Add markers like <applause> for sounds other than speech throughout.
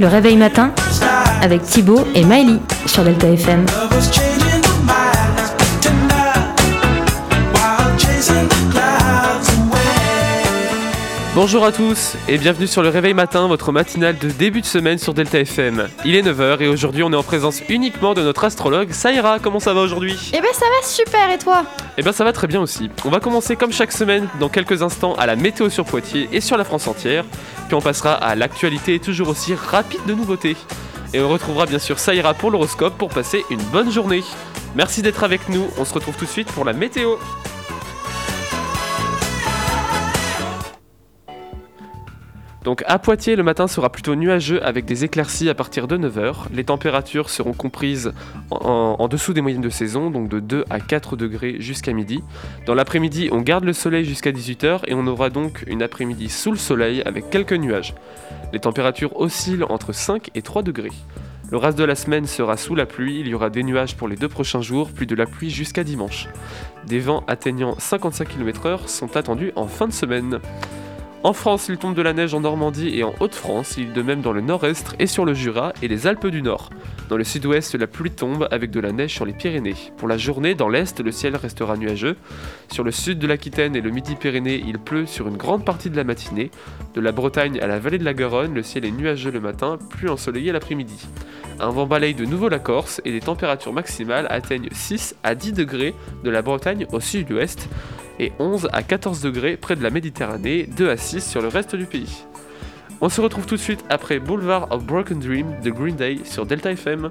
Le réveil matin avec Thibaut et Miley sur Delta FM. Bonjour à tous et bienvenue sur le Réveil Matin, votre matinale de début de semaine sur Delta FM. Il est 9h et aujourd'hui on est en présence uniquement de notre astrologue Saïra. Comment ça va aujourd'hui? Eh ben ça va super et toi? Eh ben ça va très bien aussi. On va commencer comme chaque semaine dans quelques instants à la météo sur Poitiers et sur la France entière. Puis on passera à l'actualité toujours aussi rapide de nouveautés. Et on retrouvera bien sûr Saïra pour l'horoscope pour passer une bonne journée. Merci d'être avec nous, on se retrouve tout de suite pour la météo. Donc à Poitiers, le matin sera plutôt nuageux avec des éclaircies à partir de 9h. Les températures seront comprises en, dessous des moyennes de saison, donc de 2 à 4 degrés jusqu'à midi. Dans l'après-midi, on garde le soleil jusqu'à 18h et on aura donc une après-midi sous le soleil avec quelques nuages. Les températures oscillent entre 5 et 3 degrés. Le reste de la semaine sera sous la pluie, il y aura des nuages pour les deux prochains jours, puis de la pluie jusqu'à dimanche. Des vents atteignant 55 km/h sont attendus en fin de semaine. En France, il tombe de la neige en Normandie et en Haute-France, il de même dans le nord-est et sur le Jura et les Alpes du Nord. Dans le sud-ouest, la pluie tombe avec de la neige sur les Pyrénées. Pour la journée, dans l'est, le ciel restera nuageux. Sur le sud de l'Aquitaine et le Midi-Pyrénées, il pleut sur une grande partie de la matinée. De la Bretagne à la vallée de la Garonne, le ciel est nuageux le matin, plus ensoleillé l'après-midi. Un vent balaye de nouveau la Corse et les températures maximales atteignent 6 à 10 degrés de la Bretagne au sud-ouest et 11 à 14 degrés près de la Méditerranée, 2 à 6 sur le reste du pays. On se retrouve tout de suite après Boulevard of Broken Dream de Green Day sur Delta FM.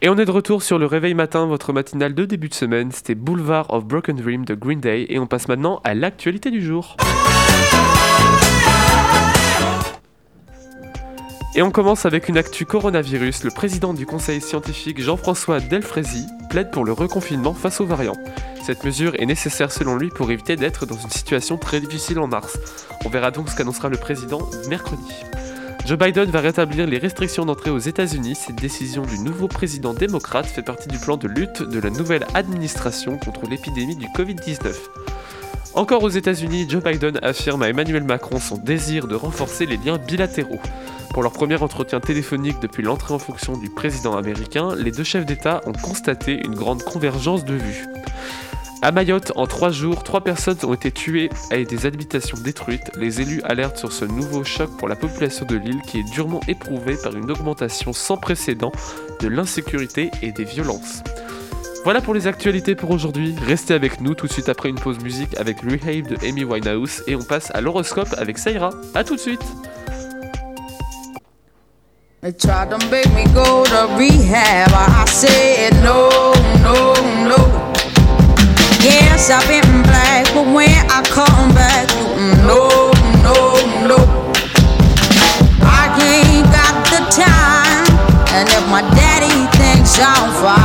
Et on est de retour sur le réveil matin, votre matinale de début de semaine. C'était Boulevard of Broken Dream de Green Day. Et on passe maintenant à l'actualité du jour. Et on commence avec une actu coronavirus. Le président du conseil scientifique Jean-François Delfrézy plaide pour le reconfinement face aux variants. Cette mesure est nécessaire selon lui pour éviter d'être dans une situation très difficile en mars. On verra donc ce qu'annoncera le président mercredi. Joe Biden va rétablir les restrictions d'entrée aux États-Unis. Cette décision du nouveau président démocrate fait partie du plan de lutte de la nouvelle administration contre l'épidémie du Covid-19. Encore aux États-Unis, Joe Biden affirme à Emmanuel Macron son désir de renforcer les liens bilatéraux. Pour leur premier entretien téléphonique depuis l'entrée en fonction du président américain, les deux chefs d'État ont constaté une grande convergence de vues. À Mayotte, en trois jours, trois personnes ont été tuées et des habitations détruites. Les élus alertent sur ce nouveau choc pour la population de l'île qui est durement éprouvée par une augmentation sans précédent de l'insécurité et des violences. Voilà pour les actualités pour aujourd'hui. Restez avec nous tout de suite après une pause musique avec Rehave de Amy Winehouse et on passe à l'horoscope avec Saira. A tout de suite Yes, I've been black, but when I come back, no, no, no. I ain't got the time, and if my daddy thinks I'm fine,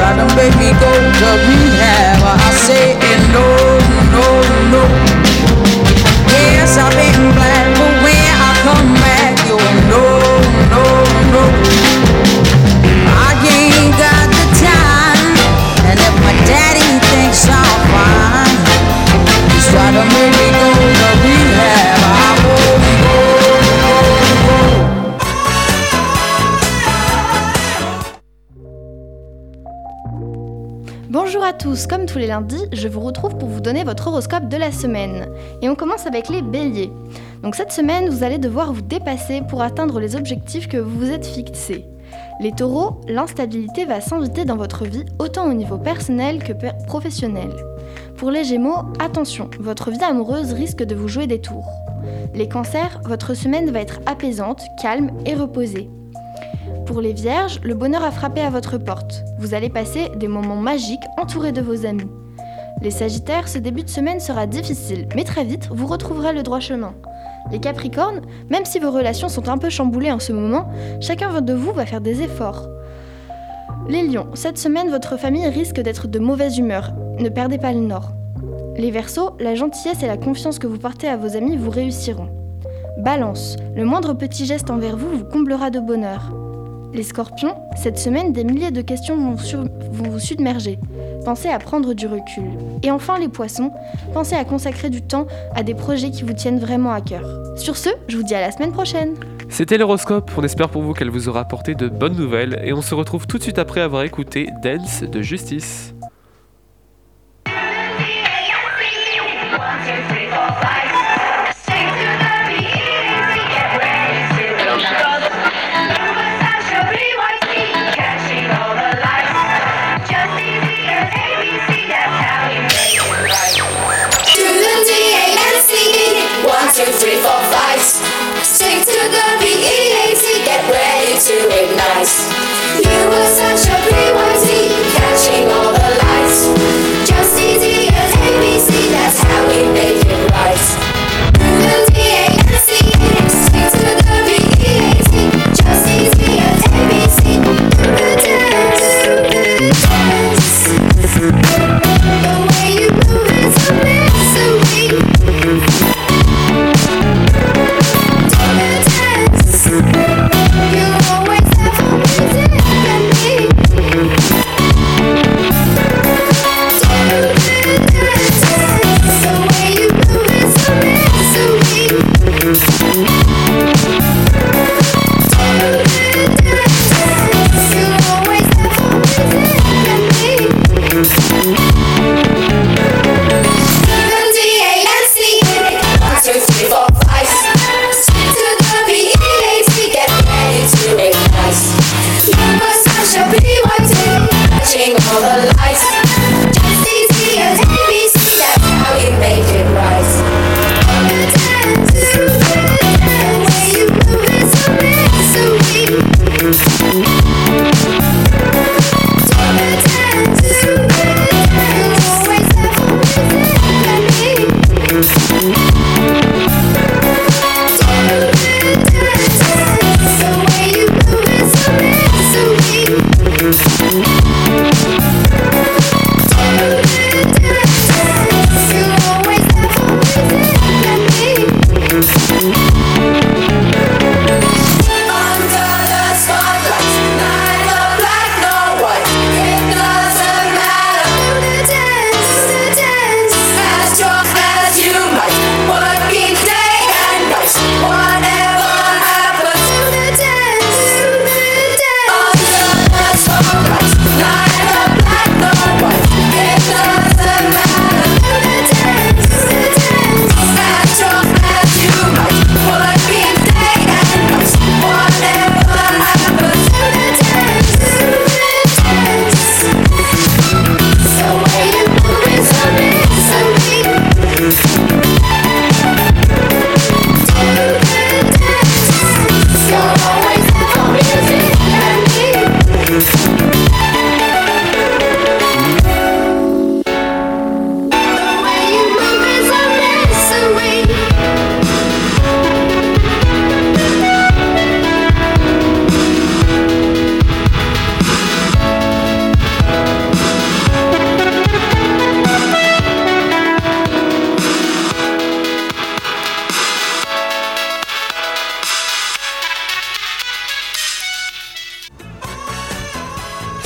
try to make me go to rehab. I say no, no, no. Yes, I've been black, but when I come back, you no, no, no. I ain't got the time, and if my daddy thinks I'm fine, he's trying to make me Bonjour à tous, comme tous les lundis, je vous retrouve pour vous donner votre horoscope de la semaine. Et on commence avec les béliers. Donc cette semaine, vous allez devoir vous dépasser pour atteindre les objectifs que vous vous êtes fixés. Les taureaux, l'instabilité va s'inviter dans votre vie autant au niveau personnel que professionnel. Pour les gémeaux, attention, votre vie amoureuse risque de vous jouer des tours. Les cancers, votre semaine va être apaisante, calme et reposée. Pour les vierges, le bonheur a frappé à votre porte. Vous allez passer des moments magiques entourés de vos amis. Les sagittaires, ce début de semaine sera difficile, mais très vite, vous retrouverez le droit chemin. Les capricornes, même si vos relations sont un peu chamboulées en ce moment, chacun de vous va faire des efforts. Les lions, cette semaine, votre famille risque d'être de mauvaise humeur. Ne perdez pas le nord. Les versos, la gentillesse et la confiance que vous portez à vos amis vous réussiront. Balance, le moindre petit geste envers vous vous comblera de bonheur. Les scorpions, cette semaine, des milliers de questions vont, vous submerger. Pensez à prendre du recul. Et enfin, les poissons, pensez à consacrer du temps à des projets qui vous tiennent vraiment à cœur. Sur ce, je vous dis à la semaine prochaine. C'était l'horoscope, on espère pour vous qu'elle vous aura apporté de bonnes nouvelles et on se retrouve tout de suite après avoir écouté Dance de Justice.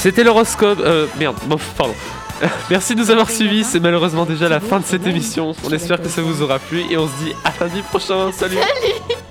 C'était l'horoscope. Euh, merde, bon, pardon. <laughs> Merci de nous avoir suivis. C'est malheureusement déjà la fin de cette émission. On espère que ça vous aura plu et on se dit à lundi prochain. Salut. Salut